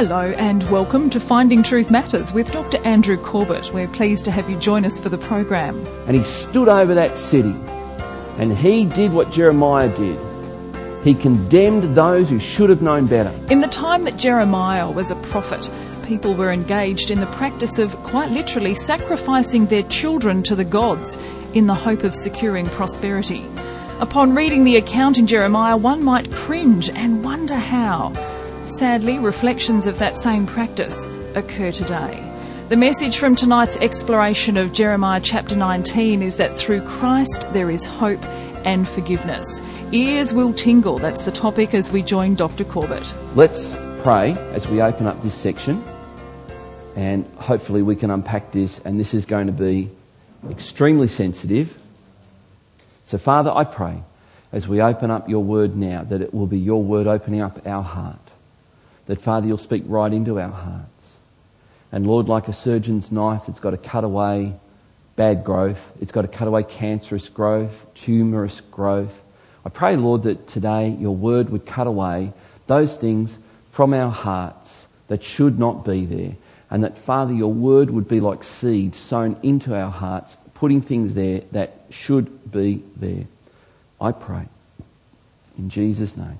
Hello and welcome to Finding Truth Matters with Dr. Andrew Corbett. We're pleased to have you join us for the program. And he stood over that city and he did what Jeremiah did. He condemned those who should have known better. In the time that Jeremiah was a prophet, people were engaged in the practice of quite literally sacrificing their children to the gods in the hope of securing prosperity. Upon reading the account in Jeremiah, one might cringe and wonder how. Sadly, reflections of that same practice occur today. The message from tonight's exploration of Jeremiah chapter 19 is that through Christ there is hope and forgiveness. Ears will tingle, that's the topic as we join Dr. Corbett. Let's pray as we open up this section and hopefully we can unpack this and this is going to be extremely sensitive. So Father, I pray as we open up your word now that it will be your word opening up our heart. That Father, you'll speak right into our hearts. And Lord, like a surgeon's knife, it's got to cut away bad growth. It's got to cut away cancerous growth, tumorous growth. I pray, Lord, that today your word would cut away those things from our hearts that should not be there. And that, Father, your word would be like seed sown into our hearts, putting things there that should be there. I pray. In Jesus' name.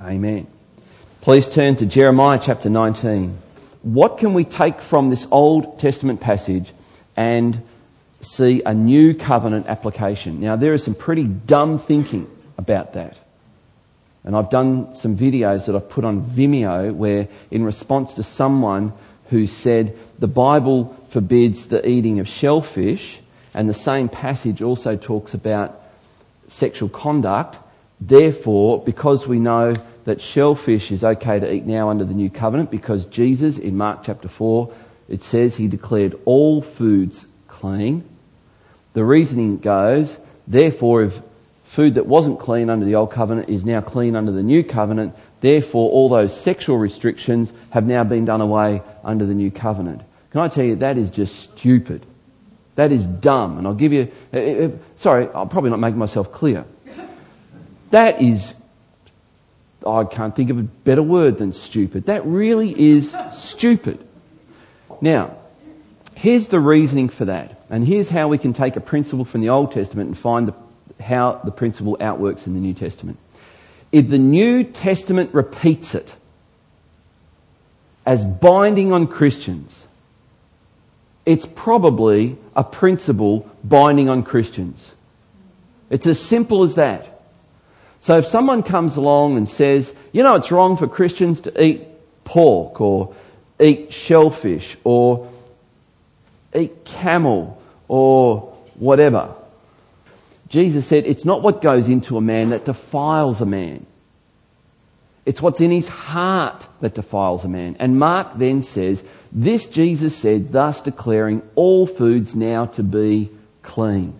Amen. Please turn to Jeremiah chapter 19 what can we take from this Old Testament passage and see a new covenant application? Now, there is some pretty dumb thinking about that. And I've done some videos that I've put on Vimeo where, in response to someone who said the Bible forbids the eating of shellfish, and the same passage also talks about sexual conduct, therefore, because we know that shellfish is okay to eat now under the new covenant because Jesus, in Mark chapter 4, it says he declared all foods clean. The reasoning goes, therefore, if food that wasn't clean under the old covenant is now clean under the new covenant, therefore all those sexual restrictions have now been done away under the new covenant. Can I tell you, that is just stupid. That is dumb. And I'll give you, uh, uh, sorry, I'll probably not make myself clear. That is I can't think of a better word than stupid. That really is stupid. Now, here's the reasoning for that. And here's how we can take a principle from the Old Testament and find the, how the principle outworks in the New Testament. If the New Testament repeats it as binding on Christians, it's probably a principle binding on Christians. It's as simple as that. So if someone comes along and says, you know, it's wrong for Christians to eat pork or eat shellfish or eat camel or whatever. Jesus said, it's not what goes into a man that defiles a man. It's what's in his heart that defiles a man. And Mark then says, this Jesus said, thus declaring all foods now to be clean.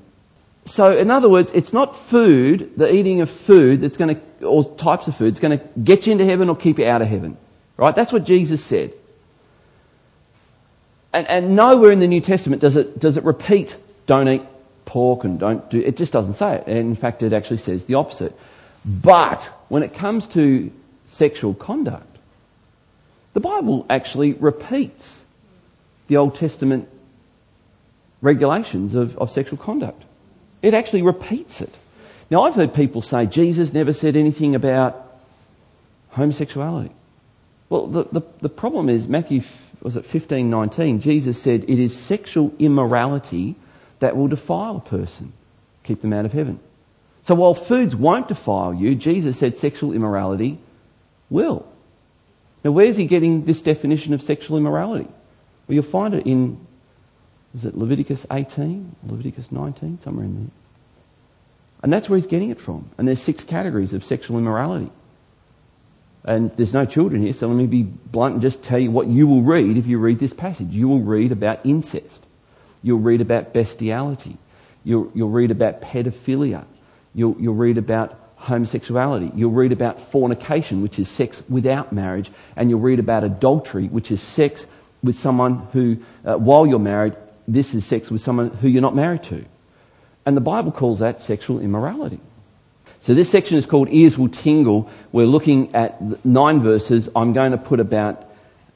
So, in other words, it's not food, the eating of food that's going to, or types of food, that's going to get you into heaven or keep you out of heaven. Right? That's what Jesus said. And, and nowhere in the New Testament does it, does it repeat, don't eat pork and don't do, it just doesn't say it. And in fact, it actually says the opposite. But when it comes to sexual conduct, the Bible actually repeats the Old Testament regulations of, of sexual conduct. It actually repeats it. Now, I've heard people say Jesus never said anything about homosexuality. Well, the, the, the problem is, Matthew, was it 15, 19, Jesus said it is sexual immorality that will defile a person, keep them out of heaven. So while foods won't defile you, Jesus said sexual immorality will. Now, where's he getting this definition of sexual immorality? Well, you'll find it in is it Leviticus 18? Leviticus 19? Somewhere in there. And that's where he's getting it from. And there's six categories of sexual immorality. And there's no children here, so let me be blunt and just tell you what you will read if you read this passage. You will read about incest. You'll read about bestiality. You'll, you'll read about pedophilia. You'll, you'll read about homosexuality. You'll read about fornication, which is sex without marriage. And you'll read about adultery, which is sex with someone who, uh, while you're married, this is sex with someone who you're not married to. And the Bible calls that sexual immorality. So this section is called Ears Will Tingle. We're looking at nine verses. I'm going to put about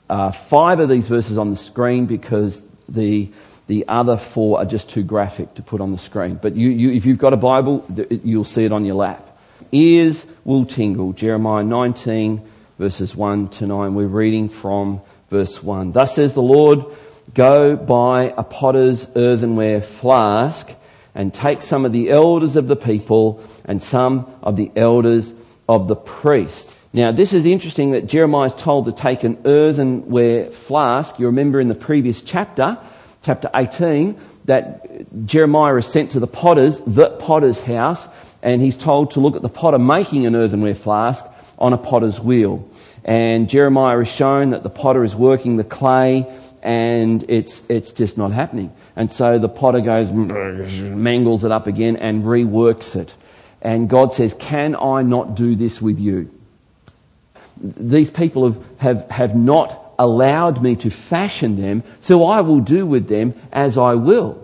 uh, five of these verses on the screen because the the other four are just too graphic to put on the screen. But you, you, if you've got a Bible, you'll see it on your lap. Ears will tingle. Jeremiah 19 verses 1 to 9. We're reading from verse 1. Thus says the Lord, go buy a potter's earthenware flask and take some of the elders of the people and some of the elders of the priests. Now, this is interesting that Jeremiah is told to take an earthenware flask. You remember in the previous chapter, chapter 18, that Jeremiah is sent to the potter's, the potter's house, and he's told to look at the potter making an earthenware flask on a potter's wheel. And Jeremiah is shown that the potter is working the clay and it's, it's just not happening. And so the potter goes, mangles it up again and reworks it. And God says, can I not do this with you? These people have, have, have not allowed me to fashion them, so I will do with them as I will.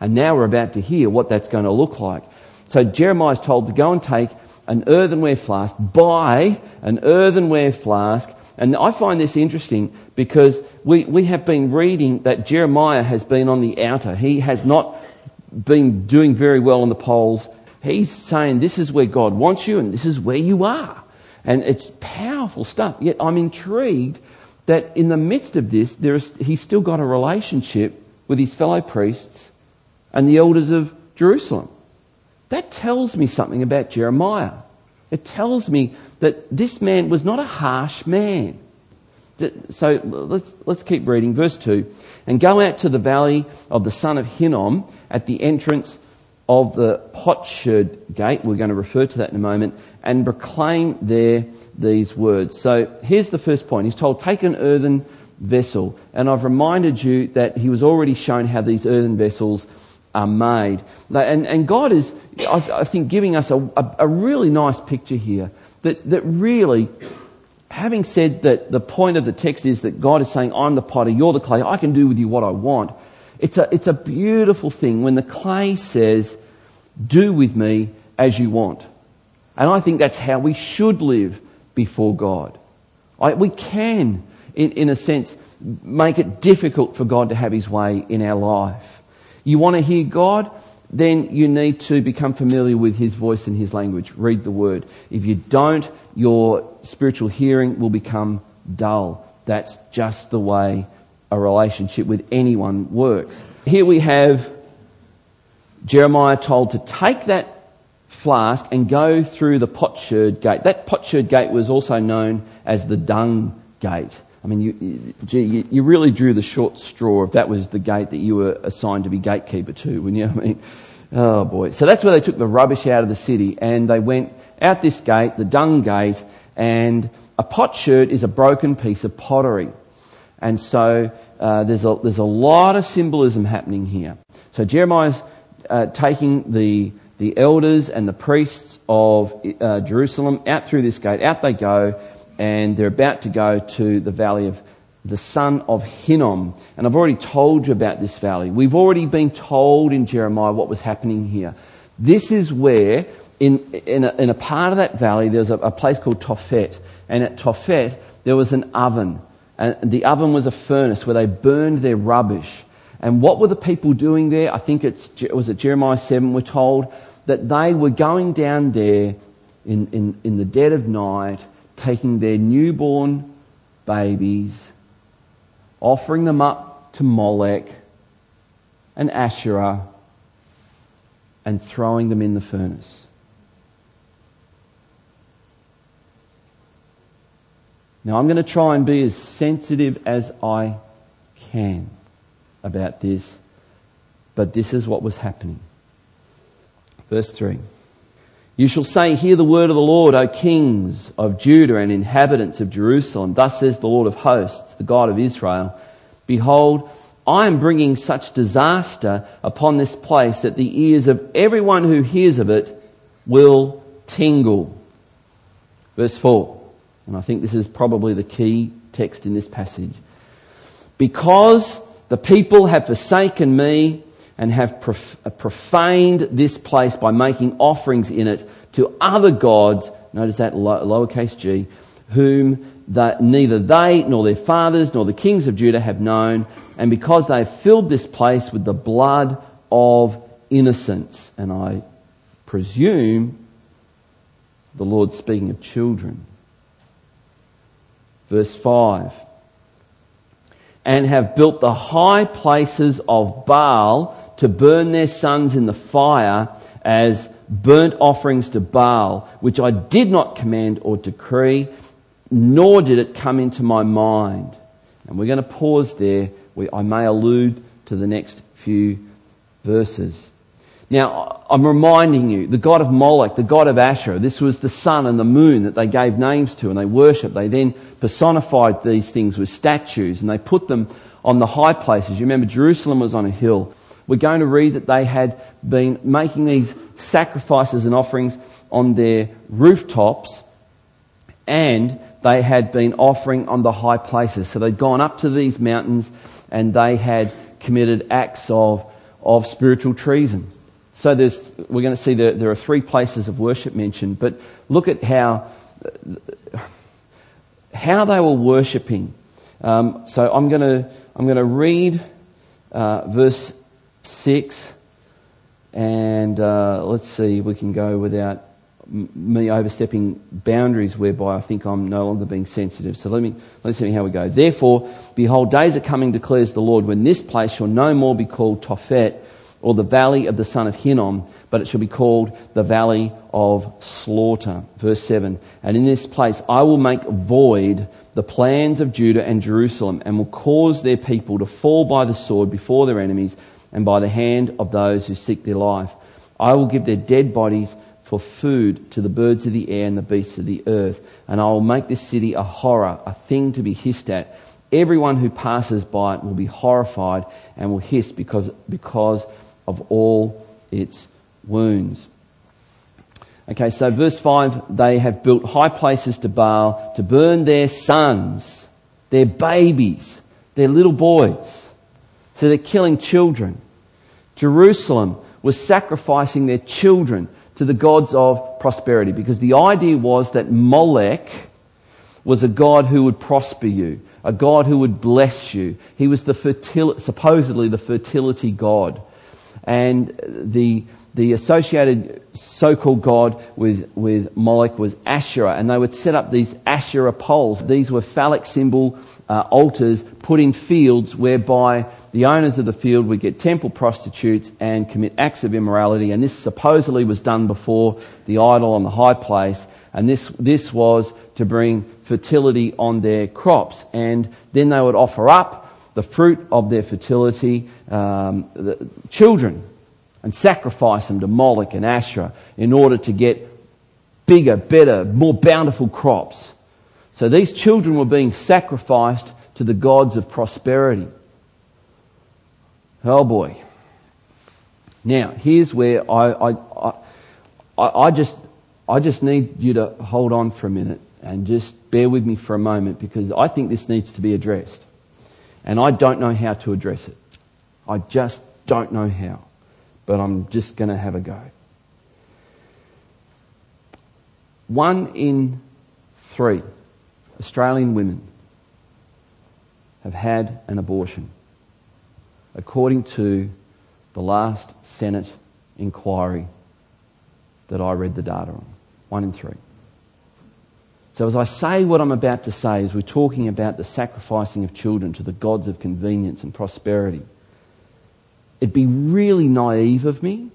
And now we're about to hear what that's going to look like. So Jeremiah is told to go and take an earthenware flask, buy an earthenware flask. And I find this interesting because we, we have been reading that Jeremiah has been on the outer. He has not been doing very well on the polls. He's saying this is where God wants you and this is where you are. And it's powerful stuff. Yet I'm intrigued that in the midst of this, there is, he's still got a relationship with his fellow priests and the elders of Jerusalem. That tells me something about Jeremiah. It tells me that this man was not a harsh man. So let's, let's keep reading. Verse 2. And go out to the valley of the son of Hinnom at the entrance of the potsherd gate. We're going to refer to that in a moment. And proclaim there these words. So here's the first point. He's told, take an earthen vessel. And I've reminded you that he was already shown how these earthen vessels are made. And, and God is, I think, giving us a, a, a really nice picture here that, that really, having said that the point of the text is that God is saying, I'm the potter, you're the clay, I can do with you what I want. It's a, it's a beautiful thing when the clay says, do with me as you want. And I think that's how we should live before God. I, we can, in, in a sense, make it difficult for God to have his way in our life. You want to hear God? Then you need to become familiar with His voice and His language. Read the Word. If you don't, your spiritual hearing will become dull. That's just the way a relationship with anyone works. Here we have Jeremiah told to take that flask and go through the potsherd gate. That potsherd gate was also known as the dung gate. I mean, you, gee, you, really drew the short straw if that was the gate that you were assigned to be gatekeeper to, wouldn't you? I mean, oh boy. So that's where they took the rubbish out of the city and they went out this gate, the dung gate, and a potsherd is a broken piece of pottery. And so uh, there's, a, there's a lot of symbolism happening here. So Jeremiah's uh, taking the, the elders and the priests of uh, Jerusalem out through this gate. Out they go and they're about to go to the valley of the son of Hinnom. And I've already told you about this valley. We've already been told in Jeremiah what was happening here. This is where, in, in, a, in a part of that valley, there's a, a place called Tophet. And at Tophet, there was an oven. And the oven was a furnace where they burned their rubbish. And what were the people doing there? I think it's, was it Jeremiah 7, we're told that they were going down there in, in, in the dead of night taking their newborn babies, offering them up to Molech and Asherah, and throwing them in the furnace. Now, I'm going to try and be as sensitive as I can about this, but this is what was happening. Verse 3. You shall say, Hear the word of the Lord, O kings of Judah and inhabitants of Jerusalem. Thus says the Lord of hosts, the God of Israel. Behold, I am bringing such disaster upon this place that the ears of everyone who hears of it will tingle. Verse 4. And I think this is probably the key text in this passage. Because the people have forsaken me and have uh, profaned this place by making offerings in it to other gods, notice that lowercase g, whom that neither they nor their fathers nor the kings of Judah have known, and because they have filled this place with the blood of innocence. And I presume the Lord speaking of children. Verse 5 and have built the high places of Baal to burn their sons in the fire as burnt offerings to Baal, which I did not command or decree, nor did it come into my mind. And we're going to pause there. We, I may allude to the next few verses. Now, I'm reminding you, the god of Moloch, the god of Asherah, this was the sun and the moon that they gave names to and they worshipped. They then personified these things with statues and they put them on the high places. You remember Jerusalem was on a hill. We're going to read that they had been making these sacrifices and offerings on their rooftops and they had been offering on the high places. So they'd gone up to these mountains and they had committed acts of, of spiritual treason. So there's, we're going to see that there are three places of worship mentioned, but look at how, how they were worshipping. Um, so I'm going to, I'm going to read uh, verse 6, and uh, let's see, we can go without me overstepping boundaries whereby I think I'm no longer being sensitive. So let me, let's see how we go. Therefore, behold, days are coming, declares the Lord, when this place shall no more be called Tophet, or the valley of the son of Hinnom, but it shall be called the valley of slaughter. Verse 7. And in this place I will make void the plans of Judah and Jerusalem and will cause their people to fall by the sword before their enemies and by the hand of those who seek their life. I will give their dead bodies for food to the birds of the air and the beasts of the earth. And I will make this city a horror, a thing to be hissed at. Everyone who passes by it will be horrified and will hiss because, because of all its wounds. Okay, so verse 5 they have built high places to Baal to burn their sons, their babies, their little boys. So they're killing children. Jerusalem was sacrificing their children to the gods of prosperity because the idea was that Molech was a god who would prosper you, a god who would bless you. He was the fertil- supposedly the fertility god and the the associated so-called god with, with Moloch was Asherah, and they would set up these Asherah poles. These were phallic symbol uh, altars put in fields whereby the owners of the field would get temple prostitutes and commit acts of immorality, and this supposedly was done before the idol on the high place, and this, this was to bring fertility on their crops. And then they would offer up the fruit of their fertility, um, the children, and sacrifice them to Moloch and Asherah in order to get bigger, better, more bountiful crops. So these children were being sacrificed to the gods of prosperity. Oh boy. Now, here's where I, I, I, I, just, I just need you to hold on for a minute and just bear with me for a moment because I think this needs to be addressed. And I don't know how to address it. I just don't know how. But I'm just going to have a go. One in three Australian women have had an abortion, according to the last Senate inquiry that I read the data on. One in three. So, as I say what I'm about to say, as we're talking about the sacrificing of children to the gods of convenience and prosperity, it'd be really naive of me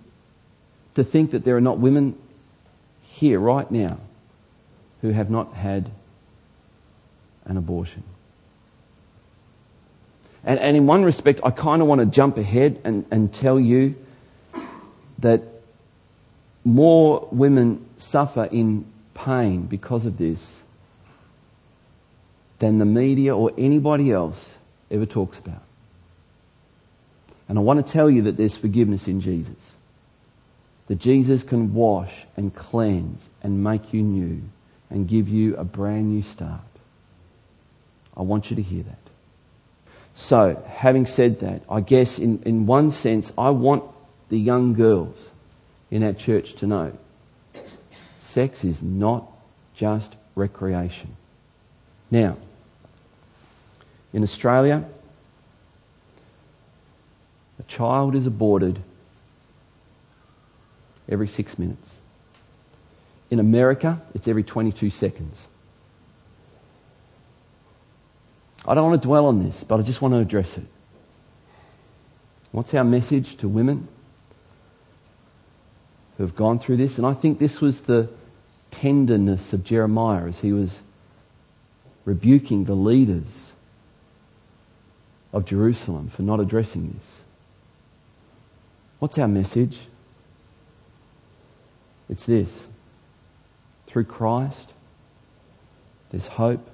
to think that there are not women here right now who have not had an abortion. And, and in one respect, I kind of want to jump ahead and, and tell you that more women suffer in pain because of this than the media or anybody else ever talks about. And I want to tell you that there's forgiveness in Jesus. That Jesus can wash and cleanse and make you new and give you a brand new start. I want you to hear that. So, having said that, I guess in, in one sense, I want the young girls in our church to know sex is not just recreation. Now, in Australia, a child is aborted every six minutes. In America, it's every 22 seconds. I don't want to dwell on this, but I just want to address it. What's our message to women who have gone through this? And I think this was the tenderness of Jeremiah as he was rebuking the leaders of Jerusalem for not addressing this. What's our message? It's this. Through Christ, there's hope,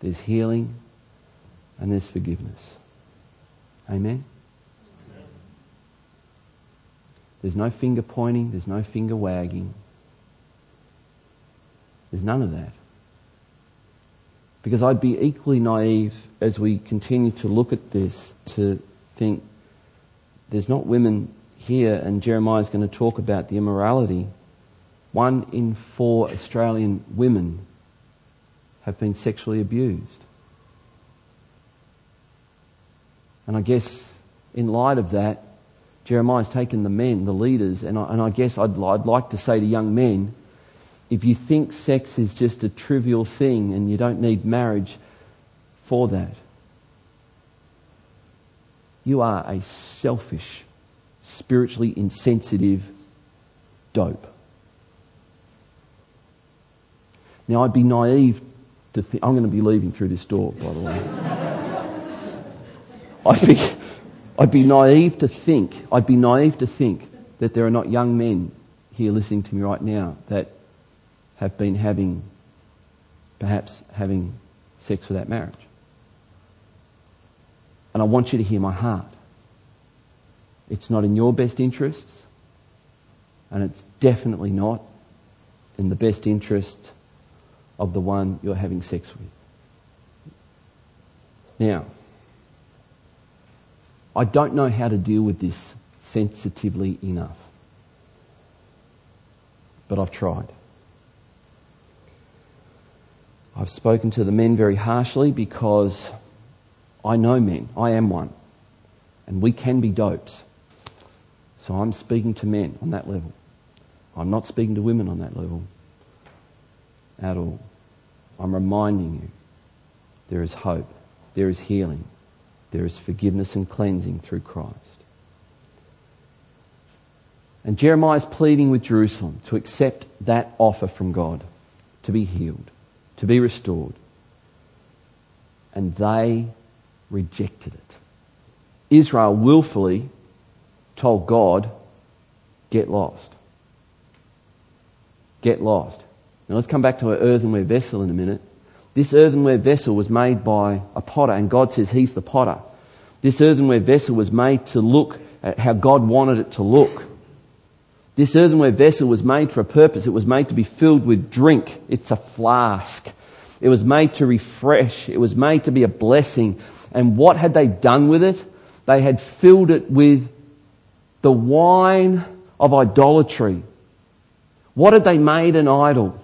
there's healing, and there's forgiveness. Amen? There's no finger pointing, there's no finger wagging. There's none of that. Because I'd be equally naive as we continue to look at this to think there's not women here, and Jeremiah's going to talk about the immorality. One in four Australian women have been sexually abused. And I guess in light of that, Jeremiah's taken the men, the leaders, and I, and I guess I'd, I'd like to say to young men, if you think sex is just a trivial thing and you don't need marriage for that, you are a selfish, spiritually insensitive dope. Now, I'd be naive to think, I'm going to be leaving through this door, by the way. I'd be, I'd be naive to think, I'd be naive to think that there are not young men here listening to me right now that have been having, perhaps having sex without marriage. And I want you to hear my heart. It's not in your best interests, and it's definitely not in the best interest of the one you're having sex with. Now, I don't know how to deal with this sensitively enough, but I've tried. I've spoken to the men very harshly because I know men. I am one. And we can be dopes. So I'm speaking to men on that level. I'm not speaking to women on that level at all. I'm reminding you there is hope, there is healing, there is forgiveness and cleansing through Christ. And Jeremiah is pleading with Jerusalem to accept that offer from God, to be healed, to be restored. And they rejected it. Israel willfully told God, get lost. Get lost. Now let's come back to an earthenware vessel in a minute. This earthenware vessel was made by a potter, and God says He's the potter. This earthenware vessel was made to look at how God wanted it to look. This earthenware vessel was made for a purpose. It was made to be filled with drink. It's a flask. It was made to refresh. It was made to be a blessing. And what had they done with it? They had filled it with the wine of idolatry. What had they made an idol?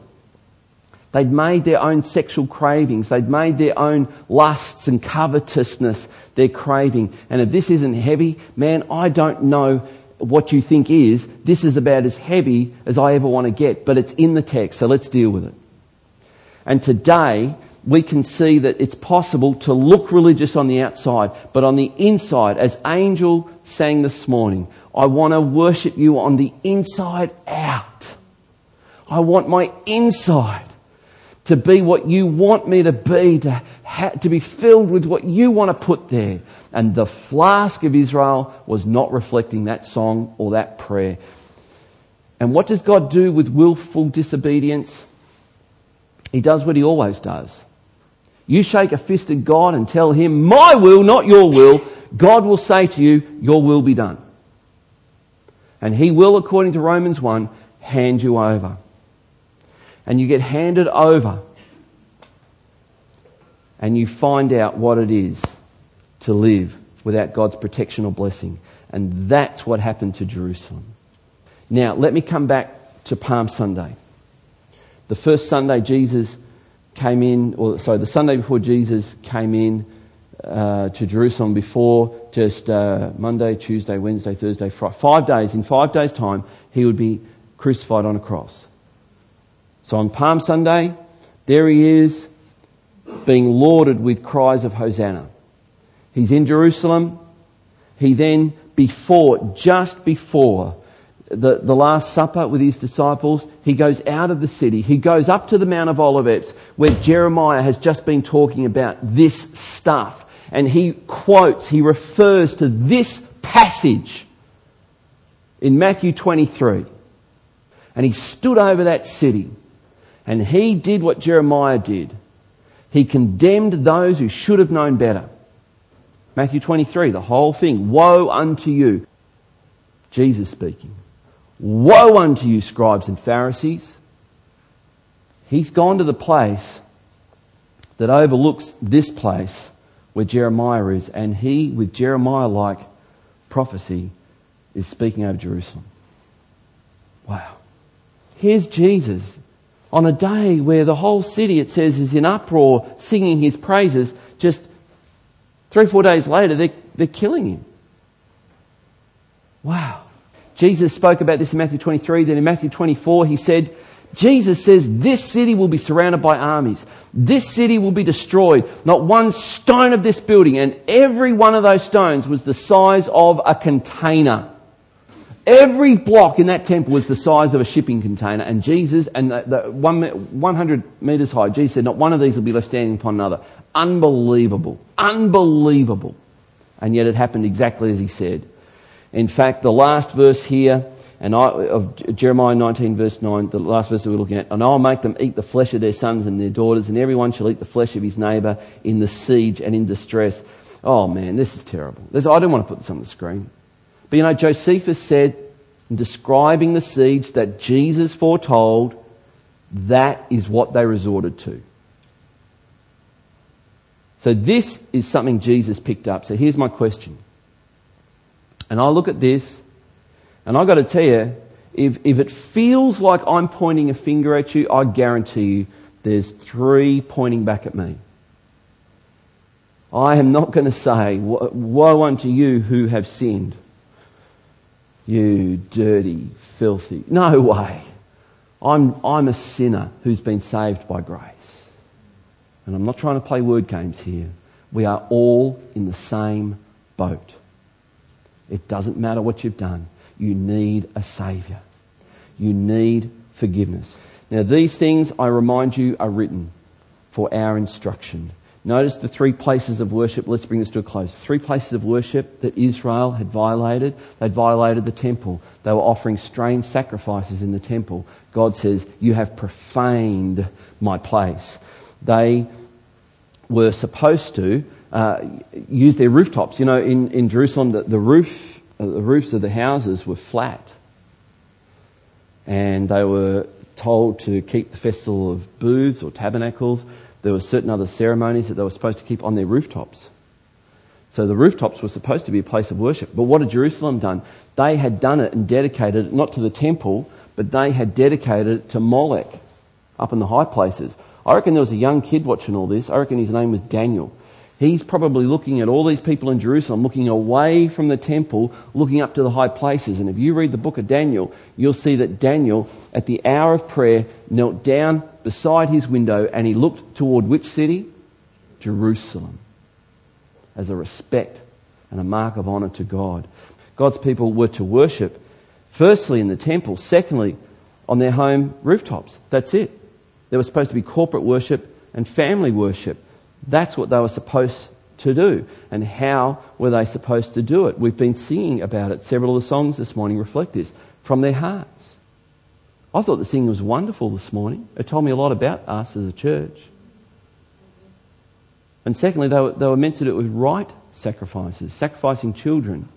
They'd made their own sexual cravings. They'd made their own lusts and covetousness their craving. And if this isn't heavy, man, I don't know what you think is. This is about as heavy as I ever want to get, but it's in the text, so let's deal with it. And today, we can see that it's possible to look religious on the outside, but on the inside, as Angel sang this morning, I want to worship you on the inside out. I want my inside to be what you want me to be, to, ha- to be filled with what you want to put there. And the flask of Israel was not reflecting that song or that prayer. And what does God do with willful disobedience? He does what he always does. You shake a fist at God and tell him, my will, not your will. God will say to you, your will be done. And he will, according to Romans 1, hand you over. And you get handed over. And you find out what it is to live without God's protection or blessing. And that's what happened to Jerusalem. Now, let me come back to Palm Sunday. The first Sunday Jesus came in, or sorry, the Sunday before Jesus came in uh, to Jerusalem before just uh, Monday, Tuesday, Wednesday, Thursday, Friday, five days, in five days' time, he would be crucified on a cross. So on Palm Sunday, there he is, being lauded with cries of Hosanna. He's in Jerusalem. He then, before, just before the, the Last Supper with his disciples, he goes out of the city. He goes up to the Mount of Olivet where Jeremiah has just been talking about this stuff. And he quotes, he refers to this passage in Matthew 23. And he stood over that city and he did what Jeremiah did. He condemned those who should have known better. Matthew 23, the whole thing. Woe unto you. Jesus speaking. Woe unto you, scribes and Pharisees. He's gone to the place that overlooks this place where Jeremiah is, and he, with Jeremiah like prophecy, is speaking over Jerusalem. Wow. Here's Jesus on a day where the whole city, it says, is in uproar singing his praises. Just three, four days later, they're, they're killing him. Wow. Jesus spoke about this in Matthew 23. Then in Matthew 24, he said, Jesus says this city will be surrounded by armies. This city will be destroyed. Not one stone of this building, and every one of those stones was the size of a container. Every block in that temple was the size of a shipping container, and Jesus, and the, the one, 100 meters high, Jesus said, not one of these will be left standing upon another. Unbelievable. Unbelievable. And yet it happened exactly as he said. In fact, the last verse here, and I, of Jeremiah 19 verse 9, the last verse that we're looking at, and I'll make them eat the flesh of their sons and their daughters, and everyone shall eat the flesh of his neighbour in the siege and in distress. Oh man, this is terrible. This, I don't want to put this on the screen. But you know, Josephus said, in describing the siege that Jesus foretold, that is what they resorted to. So this is something Jesus picked up. So here's my question. And I look at this, and I've got to tell you, if, if it feels like I'm pointing a finger at you, I guarantee you there's three pointing back at me. I am not going to say, Woe unto you who have sinned. You dirty, filthy. No way. I'm, I'm a sinner who's been saved by grace. And I'm not trying to play word games here. We are all in the same boat. It doesn't matter what you've done. You need a Saviour. You need forgiveness. Now, these things, I remind you, are written for our instruction. Notice the three places of worship. Let's bring this to a close. Three places of worship that Israel had violated. They'd violated the temple. They were offering strange sacrifices in the temple. God says, You have profaned my place. They were supposed to uh, use their rooftops. You know, in, in Jerusalem, the, the roof, uh, the roofs of the houses were flat, and they were told to keep the festival of booths or tabernacles. There were certain other ceremonies that they were supposed to keep on their rooftops. So the rooftops were supposed to be a place of worship. But what had Jerusalem done? They had done it and dedicated it not to the temple, but they had dedicated it to Molech up in the high places. I reckon there was a young kid watching all this. I reckon his name was Daniel. He's probably looking at all these people in Jerusalem, looking away from the temple, looking up to the high places. And if you read the book of Daniel, you'll see that Daniel, at the hour of prayer, knelt down beside his window and he looked toward which city? Jerusalem. As a respect and a mark of honour to God. God's people were to worship, firstly in the temple, secondly on their home rooftops. That's it. There was supposed to be corporate worship and family worship. That's what they were supposed to do. And how were they supposed to do it? We've been singing about it. Several of the songs this morning reflect this from their hearts. I thought the singing was wonderful this morning. It told me a lot about us as a church. And secondly, they were, they were meant to do it with right sacrifices. Sacrificing children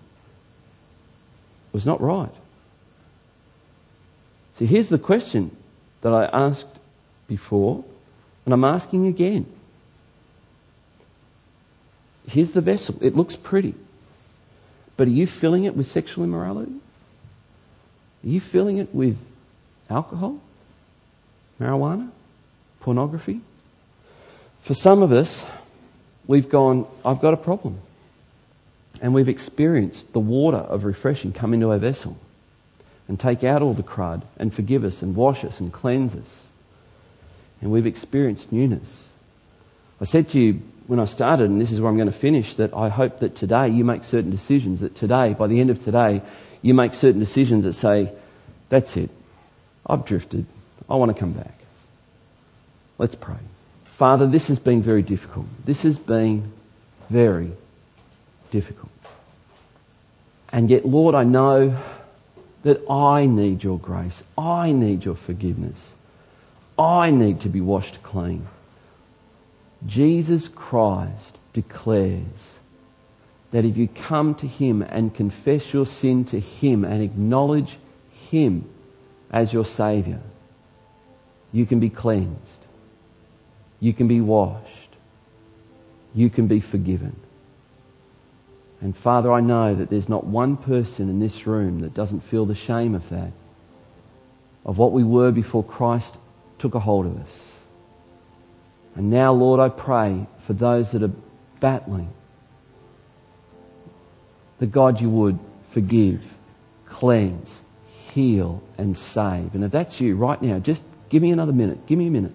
was not right. See, here's the question that I asked before, and I'm asking again. Here's the vessel. It looks pretty. But are you filling it with sexual immorality? Are you filling it with alcohol, marijuana, pornography, For some of us, we've gone, I've got a problem. And we've experienced the water of refreshing come into our vessel and take out all the crud and forgive us and wash us and cleanse us. And we've experienced newness. I said to you when I started, and this is where I'm going to finish, that I hope that today you make certain decisions, that today, by the end of today, you make certain decisions that say, that's it. I've drifted. I want to come back. Let's pray. Father, this has been very difficult. This has been very difficult. And yet, Lord, I know that I need your grace. I need your forgiveness. I need to be washed clean. Jesus Christ declares that if you come to Him and confess your sin to Him and acknowledge Him as your Saviour, you can be cleansed. You can be washed. You can be forgiven. And Father, I know that there's not one person in this room that doesn't feel the shame of that, of what we were before Christ took a hold of us. And now, Lord, I pray for those that are battling, that God you would forgive, cleanse, heal, and save. And if that's you right now, just give me another minute. Give me a minute.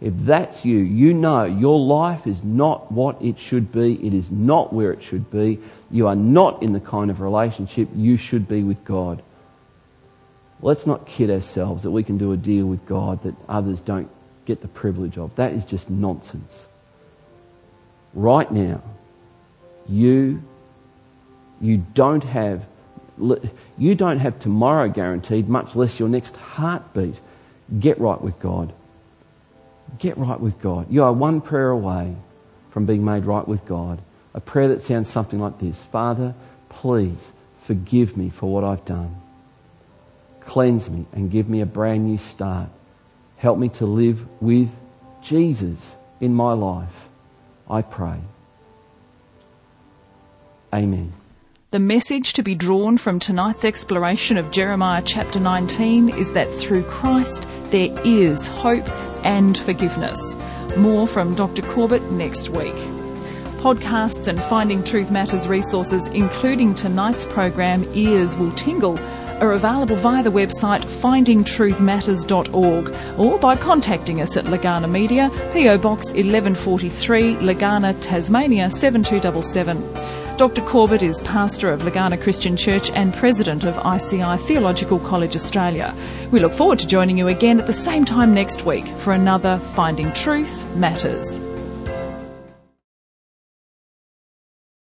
If that's you, you know your life is not what it should be. It is not where it should be. You are not in the kind of relationship you should be with God. Let's not kid ourselves that we can do a deal with God that others don't get the privilege of. That is just nonsense. Right now, you, you don't have, you don't have tomorrow guaranteed, much less your next heartbeat. Get right with God. Get right with God. You are one prayer away from being made right with God. A prayer that sounds something like this Father, please forgive me for what I've done. Cleanse me and give me a brand new start. Help me to live with Jesus in my life. I pray. Amen. The message to be drawn from tonight's exploration of Jeremiah chapter 19 is that through Christ there is hope and forgiveness. More from Dr. Corbett next week. Podcasts and Finding Truth Matters resources, including tonight's program Ears Will Tingle, are available via the website findingtruthmatters.org or by contacting us at Legana Media, PO Box 1143, Legana, Tasmania 7277. Dr. Corbett is pastor of Legana Christian Church and president of ICI Theological College Australia. We look forward to joining you again at the same time next week for another Finding Truth Matters.